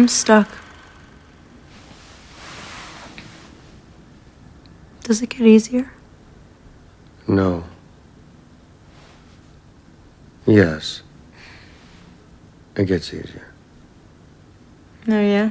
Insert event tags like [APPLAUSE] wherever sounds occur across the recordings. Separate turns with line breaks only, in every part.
I'm stuck. Does it get easier?
No. Yes. It gets easier.
Oh, yeah?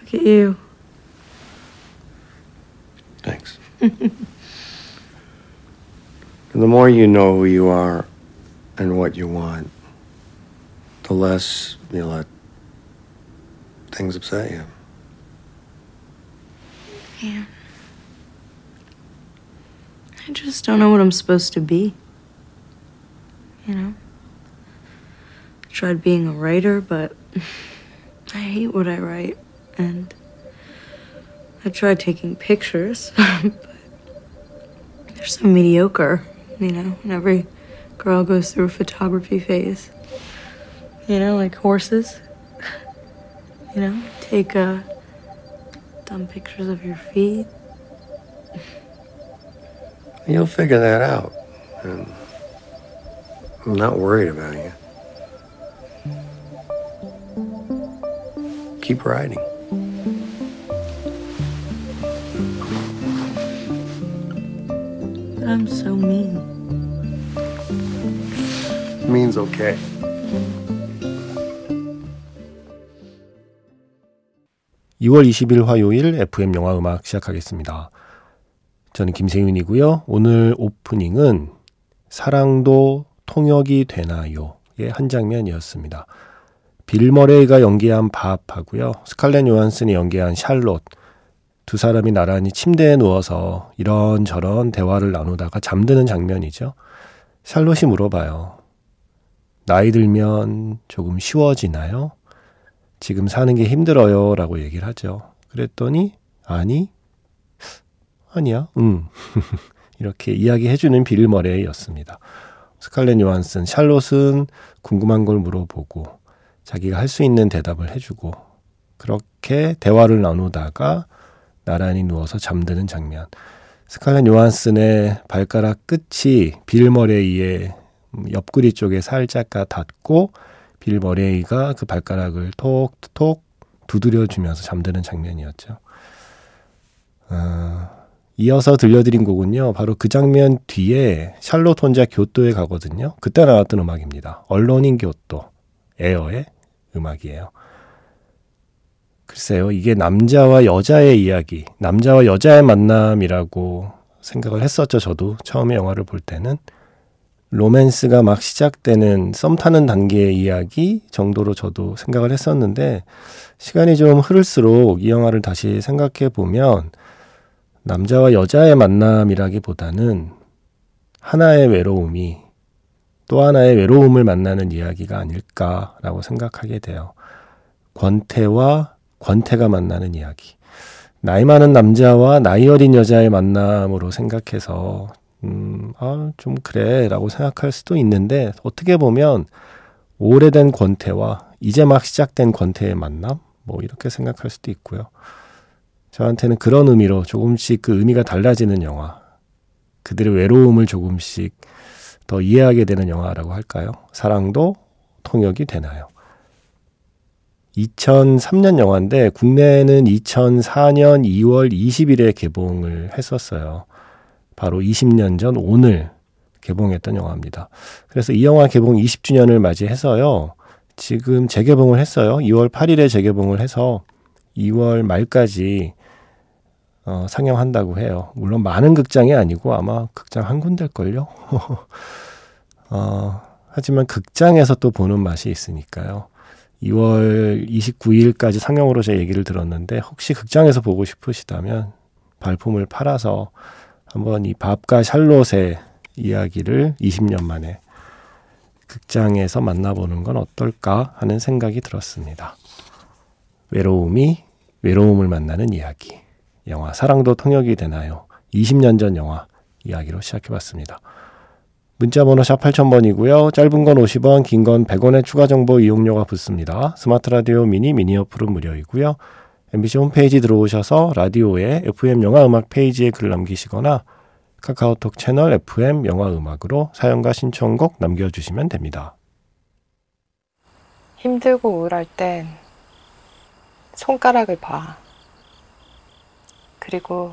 Look at you.
Thanks. [LAUGHS] the more you know who you are and what you want, the less you let things upset you.
Yeah. I just don't know what I'm supposed to be. You know? I tried being a writer, but [LAUGHS] I hate what I write. And I tried taking pictures, [LAUGHS] but they're so mediocre, you know, and every girl goes through a photography phase. You know, like horses. You know, take uh, dumb pictures of your feet.
You'll figure that out. And I'm not worried about you. Keep writing.
But I'm so mean.
Means okay.
(2월 20일) 화요일 FM 영화 음악 시작하겠습니다. 저는 김세윤이고요. 오늘 오프닝은 사랑도 통역이 되나요의 한 장면이었습니다. 빌 머레이가 연기한 밥하고요. 스칼렛 요한슨이 연기한 샬롯 두 사람이 나란히 침대에 누워서 이런저런 대화를 나누다가 잠드는 장면이죠. 샬롯이 물어봐요. 나이 들면 조금 쉬워지나요? 지금 사는 게 힘들어요. 라고 얘기를 하죠. 그랬더니, 아니, 아니야, 응. [LAUGHS] 이렇게 이야기해주는 빌 머레이였습니다. 스칼렛 요한슨, 샬롯은 궁금한 걸 물어보고, 자기가 할 수 있는 대답을 해주고 그렇게 대화를 나누다가 나란히 누워서 잠드는 장면. 스칼렛 요한슨의 발가락 끝이 빌 머레이의 옆구리 쪽에 살짝 닿고 빌 머레이가 그 발가락을 톡톡 두드려주면서 잠드는 장면이었죠. 어, 이어서 들려드린 곡은요. 바로 그 장면 뒤에 샬롯 혼자 교토에 가거든요. 그때 나왔던 음악입니다. 언론인 교토. 에어의 음악이에요. 글쎄요, 이게 남자와 여자의 이야기, 남자와 여자의 만남이라고 생각을 했었죠, 저도. 처음에 영화를 볼 때는. 로맨스가 막 시작되는 썸 타는 단계의 이야기 정도로 저도 생각을 했었는데, 시간이 좀 흐를수록 이 영화를 다시 생각해 보면, 남자와 여자의 만남이라기보다는 하나의 외로움이 또 하나의 외로움을 만나는 이야기가 아닐까라고 생각하게 돼요. 권태와 권태가 만나는 이야기. 나이 많은 남자와 나이 어린 여자의 만남으로 생각해서, 음, 아, 좀 그래. 라고 생각할 수도 있는데, 어떻게 보면, 오래된 권태와 이제 막 시작된 권태의 만남? 뭐, 이렇게 생각할 수도 있고요. 저한테는 그런 의미로 조금씩 그 의미가 달라지는 영화. 그들의 외로움을 조금씩 더 이해하게 되는 영화라고 할까요? 사랑도 통역이 되나요? 2003년 영화인데 국내에는 2004년 2월 20일에 개봉을 했었어요. 바로 20년 전 오늘 개봉했던 영화입니다. 그래서 이 영화 개봉 20주년을 맞이해서요. 지금 재개봉을 했어요. 2월 8일에 재개봉을 해서 2월 말까지 어, 상영한다고 해요. 물론 많은 극장이 아니고 아마 극장 한 군데일걸요. [LAUGHS] 어, 하지만 극장에서 또 보는 맛이 있으니까요. 2월 29일까지 상영으로 제 얘기를 들었는데 혹시 극장에서 보고 싶으시다면 발품을 팔아서 한번 이 밥과 샬롯의 이야기를 20년 만에 극장에서 만나보는 건 어떨까 하는 생각이 들었습니다. 외로움이 외로움을 만나는 이야기. 영화 사랑도 통역이 되나요? 20년 전 영화 이야기로 시작해봤습니다. 문자번호 샵 8000번이고요. 짧은 건 50원, 긴 건 100원의 추가 정보 이용료가 붙습니다. 스마트 라디오 미니 미니 어플은 무료이고요. MBC 홈페이지 들어오셔서 라디오에 FM 영화 음악 페이지에 글 남기시거나 카카오톡 채널 FM 영화 음악으로 사연과 신청곡 남겨주시면 됩니다.
힘들고 우울할 땐 손가락을 봐. 그리고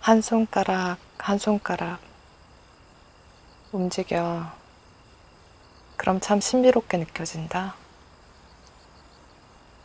한 손가락, 한 손가락 움직여. 그럼 참 신비롭게 느껴진다.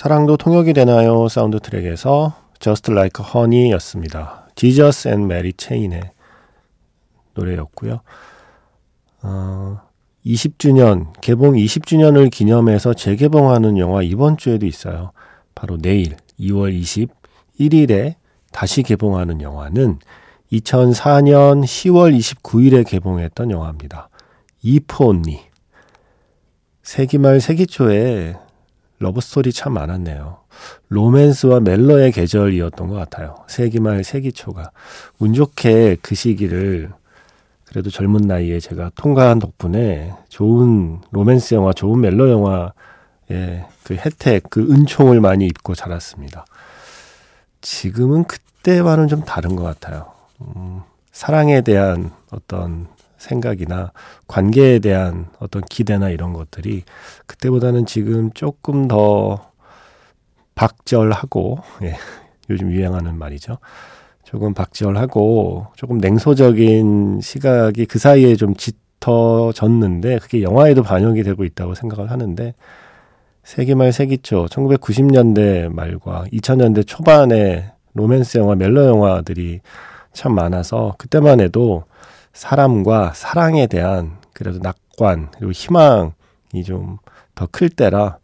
사랑도 통역이 되나요? 사운드 트랙에서 Just Like Honey였습니다. Jesus and Mary Chain의 노래였고요. 어, 20주년, 개봉 20주년을 기념해서 재개봉하는 영화 이번 주에도 있어요. 바로 내일 2월 21일에 다시 개봉하는 영화는 2004년 10월 29일에 개봉했던 영화입니다. 이포 언니. 세기말 세기초에 러브스토리 참 많았네요. 로맨스와 멜로의 계절이었던 것 같아요. 세기 말 세기 초가. 운 좋게 그 시기를 그래도 젊은 나이에 제가 통과한 덕분에 좋은 로맨스 영화, 좋은 멜로 영화의 그 혜택, 그 은총을 많이 입고 자랐습니다. 지금은 그때와는 좀 다른 것 같아요. 음, 사랑에 대한 어떤 생각이나 관계에 대한 어떤 기대나 이런 것들이 그때보다는 지금 조금 더 박절하고, 예, 요즘 유행하는 말이죠. 조금 박지원하고 조금 냉소적인 시각이 그 사이에 좀 짙어졌는데 그게 영화에도 반영이 되고 있다고 생각을 하는데 세기 말 세기 초 1990년대 말과 2000년대 초반에 로맨스 영화, 멜로 영화들이 참 많아서 그때만 해도 사람과 사랑에 대한 그래도 낙관 그리고 희망이 좀 더 클 때라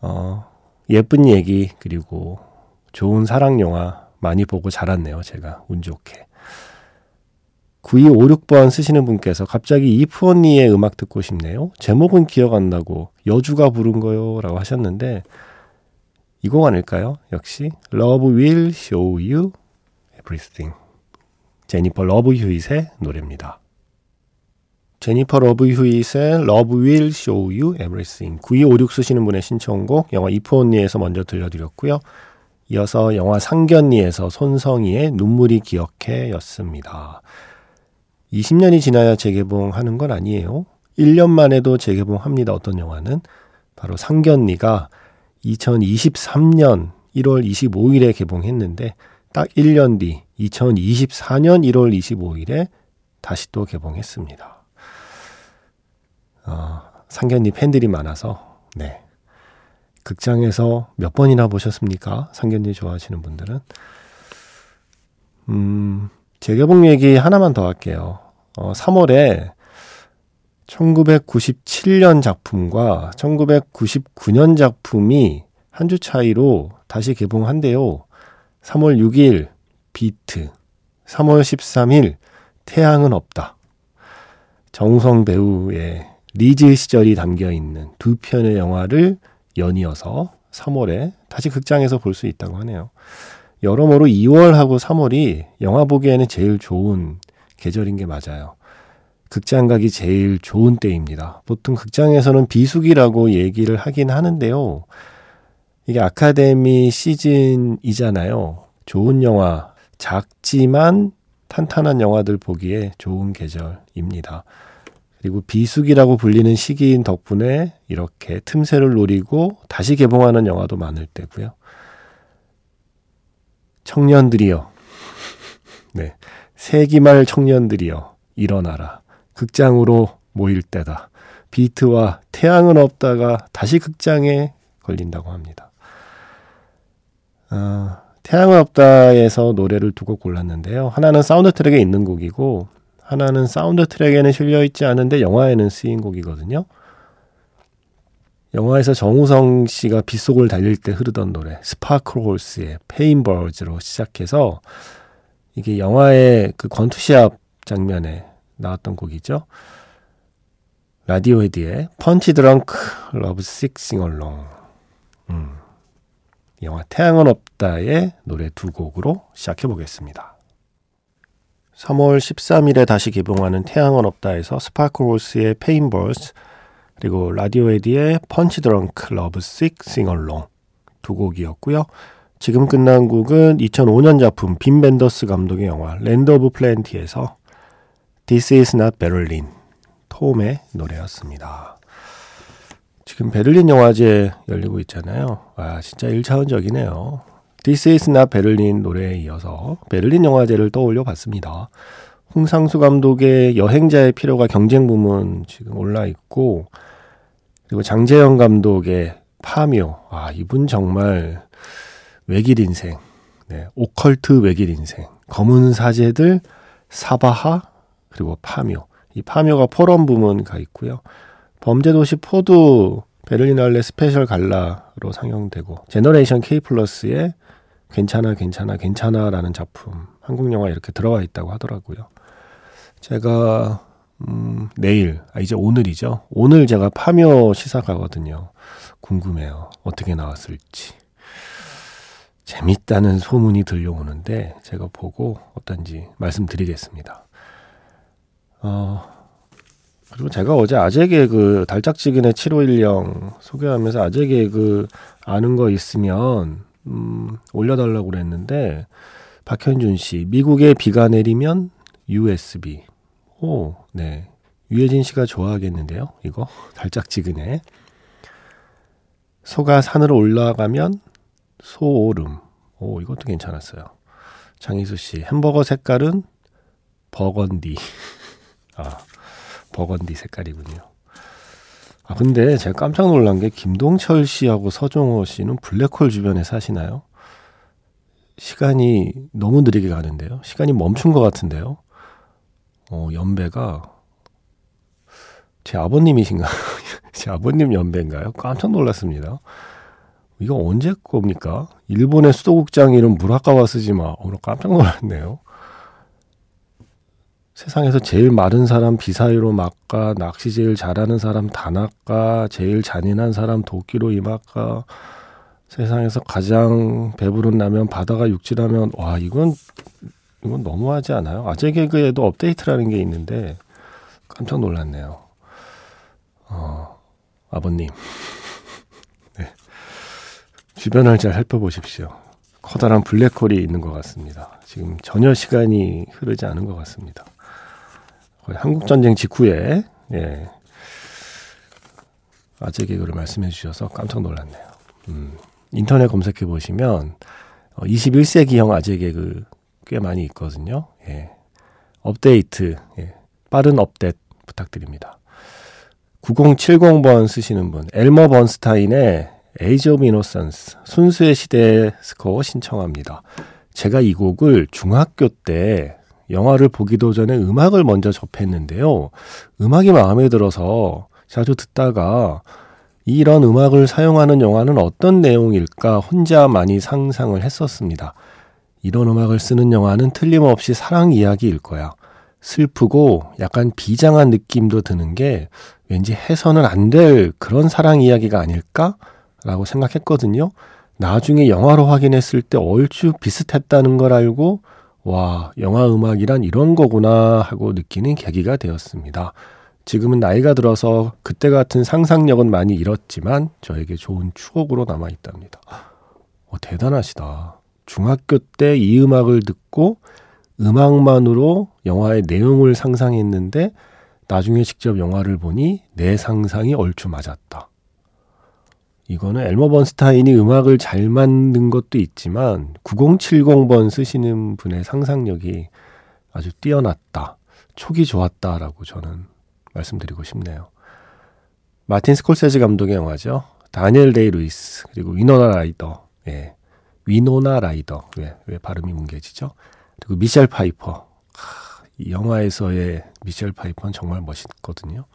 어 예쁜 얘기 그리고 좋은 사랑 영화 많이 보고 자랐네요, 제가. 운 좋게. 9256번 쓰시는 분께서 갑자기 이프언니의 음악 듣고 싶네요. 제목은 기억 안 나고 여주가 부른 거요 라고 하셨는데 이곡 아닐까요? 역시 Love Will Show You Everything 제니퍼 러브 휴잇의 노래입니다. 제니퍼 러브 휴잇의 Love Will Show You Everything 9256 쓰시는 분의 신청곡 영화 If Only에서 먼저 들려드렸고요. 이어서 영화 상견니에서 손성희의 눈물이 기억해 였습니다. 20년이 지나야 재개봉하는 건 아니에요. 1년 만에도 재개봉합니다. 어떤 영화는 바로 상견니가 2023년 1월 25일에 개봉했는데 딱 1년 뒤 2024년 1월 25일에 다시 또 개봉했습니다. 어, 상견니 팬들이 많아서 네 극장에서 몇 번이나 보셨습니까? 상견례 좋아하시는 분들은. 음, 재개봉 얘기 하나만 더 할게요. 어, 3월에 1997년 작품과 1999년 작품이 한 주 차이로 다시 개봉한대요. 3월 6일 비트, 3월 13일 태양은 없다. 정우성 배우의 리즈 시절이 담겨 있는 두 편의 영화를 연이어서 3월에 다시 극장에서 볼 수 있다고 하네요. 여러모로 2월하고 3월이 영화 보기에는 제일 좋은 계절인 게 맞아요. 극장 가기 제일 좋은 때입니다. 보통 극장에서는 비수기라고 얘기를 하긴 하는데요. 이게 아카데미 시즌이잖아요. 좋은 영화, 작지만 탄탄한 영화들 보기에 좋은 계절입니다. 그리고 비수기라고 불리는 시기인 덕분에 이렇게 틈새를 노리고 다시 개봉하는 영화도 많을 때고요. 청년들이여. 네. 세기말 청년들이여. 일어나라. 극장으로 모일 때다. 비트와 태양은 없다가 다시 극장에 걸린다고 합니다. 아, 태양은 없다에서 노래를 두 곡 골랐는데요. 하나는 사운드 트랙에 있는 곡이고 하나는 사운드 트랙에는 실려 있지 않은데 영화에는 쓰인 곡이거든요. 영화에서 정우성 씨가 빗속을 달릴 때 흐르던 노래 스파클호스의 Painbirds로 시작해서 이게 영화의 그 권투시합 장면에 나왔던 곡이죠. 라디오헤드의 Punchdrunk Lovesick Singalong. 음. 영화 태양은 없다의 노래 두 곡으로 시작해 보겠습니다. 3월 13일에 다시 개봉하는 태양은 없다에서 스파클호스의 Painbirds 그리고 라디오헤드의 Punchdrunk Lovesick Singalong 두 곡이었고요. 지금 끝난 곡은 2005년 작품 빔 벤더스 감독의 영화 Land of Plenty에서 This is not Berlin 톰의 노래였습니다. 지금 베를린 영화제 열리고 있잖아요. 와, 진짜 1차원적이네요. This is not Berlin 노래에 이어서 베를린 영화제를 떠올려 봤습니다. 홍상수 감독의 여행자의 필요가 경쟁 부문 지금 올라 있고, 그리고 장재현 감독의 파묘. 아, 이분 정말 외길 인생. 네, 오컬트 외길 인생. 검은 사제들, 사바하, 그리고 파묘. 이 파묘가 포럼 부문 가 있고요. 범죄도시 four도 베를리날레 Special Gala로 상영되고 제너레이션 K 플러스에 괜찮아 괜찮아 괜찮아라는 작품 한국 영화 이렇게 들어와 있다고 하더라고요. 제가 음, 내일 아 이제 오늘이죠. 오늘 제가 파묘 시사 가거든요. 궁금해요. 어떻게 나왔을지. 재밌다는 소문이 들려오는데 제가 보고 어떤지 말씀드리겠습니다. 어, 그리고 제가 어제 아재 개 그 달짝지근의 7510 소개하면서 아재 개 그 아는 거 있으면 음, 올려달라고 그랬는데 박현준 씨 미국에 비가 내리면 USB 오 네. 유해진 씨가 좋아하겠는데요 이거? [LAUGHS] 달짝지근해 소가 산으로 올라가면 소오름. 오 이것도 괜찮았어요. 장희수 씨 햄버거 색깔은 버건디. [LAUGHS] 아 버건디 색깔이군요. 아, 근데 제가 깜짝 놀란 게 김동철 씨하고 서종호 씨는 블랙홀 주변에 사시나요? 시간이 너무 느리게 가는데요. 시간이 멈춘 것 같은데요. 어, 연배가 제 아버님이신가요? [LAUGHS] 제 아버님 연배인가요? 깜짝 놀랐습니다. 이거 언제 겁니까? 일본의 수도국장 이름 무라카와 쓰지마. 오늘 깜짝 놀랐네요. 세상에서 제일 마른 사람 비사이로 막가, 낚시 제일 잘하는 사람 다낚가, 제일 잔인한 사람 도끼로 이막가, 세상에서 가장 배부른 라면 바다가 육지라면, 와, 이건, 이건 너무하지 않아요? 아재 개그에도 업데이트라는 게 있는데, 깜짝 놀랐네요. 어, 아버님. [LAUGHS] 네. 주변을 잘 살펴보십시오. 커다란 블랙홀이 있는 것 같습니다. 지금 전혀 시간이 흐르지 않은 것 같습니다. 한국 전쟁 직후에 예. 아재 개그를 말씀해 주셔서 깜짝 놀랐네요. 음, 인터넷 검색해 보시면 어, 21세기형 아재 개그 꽤 많이 있거든요. 예. 업데이트, 예. 빠른 업데이트 부탁드립니다. 9070번 쓰시는 분, 엘머 번스타인의 Age of Innocence, 순수의 시대 스코어 신청합니다. 제가 이 곡을 중학교 때 영화를 보기도 전에 음악을 먼저 접했는데요. 음악이 마음에 들어서 자주 듣다가 이런 음악을 사용하는 영화는 어떤 내용일까 혼자 많이 상상을 했었습니다. 이런 음악을 쓰는 영화는 틀림없이 사랑 이야기일 거야. 슬프고 약간 비장한 느낌도 드는 게 왠지 해서는 안 될 그런 사랑 이야기가 아닐까? 라고 생각했거든요. 나중에 영화로 확인했을 때 얼추 비슷했다는 걸 알고 와, 영화 음악이란 이런 거구나 하고 느끼는 계기가 되었습니다. 지금은 나이가 들어서 그때 같은 상상력은 많이 잃었지만 저에게 좋은 추억으로 남아 있답니다. 어, 대단하시다. 중학교 때 이 음악을 듣고 음악만으로 영화의 내용을 상상했는데 나중에 직접 영화를 보니 내 상상이 얼추 맞았다. 이거는 엘머 번스타인이 음악을 잘 만든 것도 있지만 9070번 쓰시는 분의 상상력이 아주 뛰어났다. 촉이 좋았다라고 저는 말씀드리고 싶네요. 마틴 스콜세지 감독의 영화죠. 다니엘 데이 루이스 그리고 위노나 라이더. 예. 위노나 라이더. 왜, 왜 발음이 뭉개지죠? 그리고 미셸 파이퍼. 이 영화에서의 미셸 파이퍼는 정말 멋있거든요.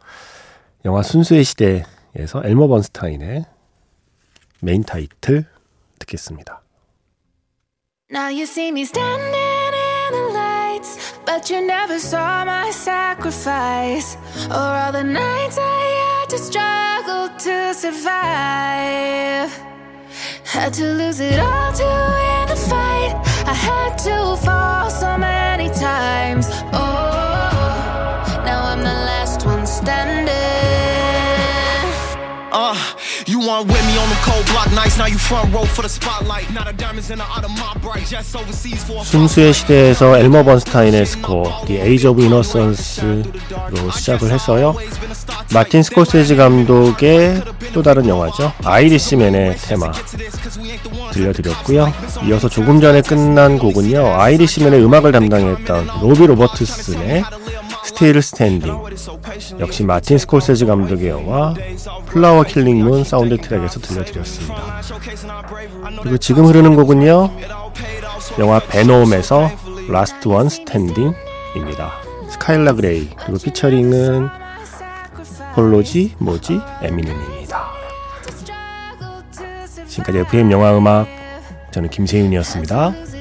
영화 순수의 시대에서 엘머 번스타인의 메인 타이틀 듣겠습니다. Now you see me standing in the lights
But you never saw my sacrifice or all the nights I had to struggle to survive. Had to lose it all to win the fight. I had to fall so many times. Oh, now I'm the last one standing.
Uh, You weren't with me on them cold block nights. Now you front row for the spotlight. Now the diamonds in the out of my bright. Jets overseas for a
순수의 시대에서 엘머 번스타인의 스코어 The Age of Innocence로 시작을 했어요. 마틴 스콜세지 감독의 또 다른 영화죠. 아이리시맨의 테마 들려드렸고요. 이어서 조금 전에 끝난 곡은요. 아이리시맨의 음악을 담당했던 로비 로버트슨의 Still Standing 역시 마틴 스콜세지 감독의 영화 플라워 킬링 문 사운드 트랙에서 들려드렸습니다. 그리고 지금 흐르는 곡은요. 영화 베놈에서 Last One Standing입니다. 스카일라 그레이 그리고 피처링은 폴로지 뭐지 에미넴입니다. 지금까지 FM 영화 음악 저는 김세윤이었습니다.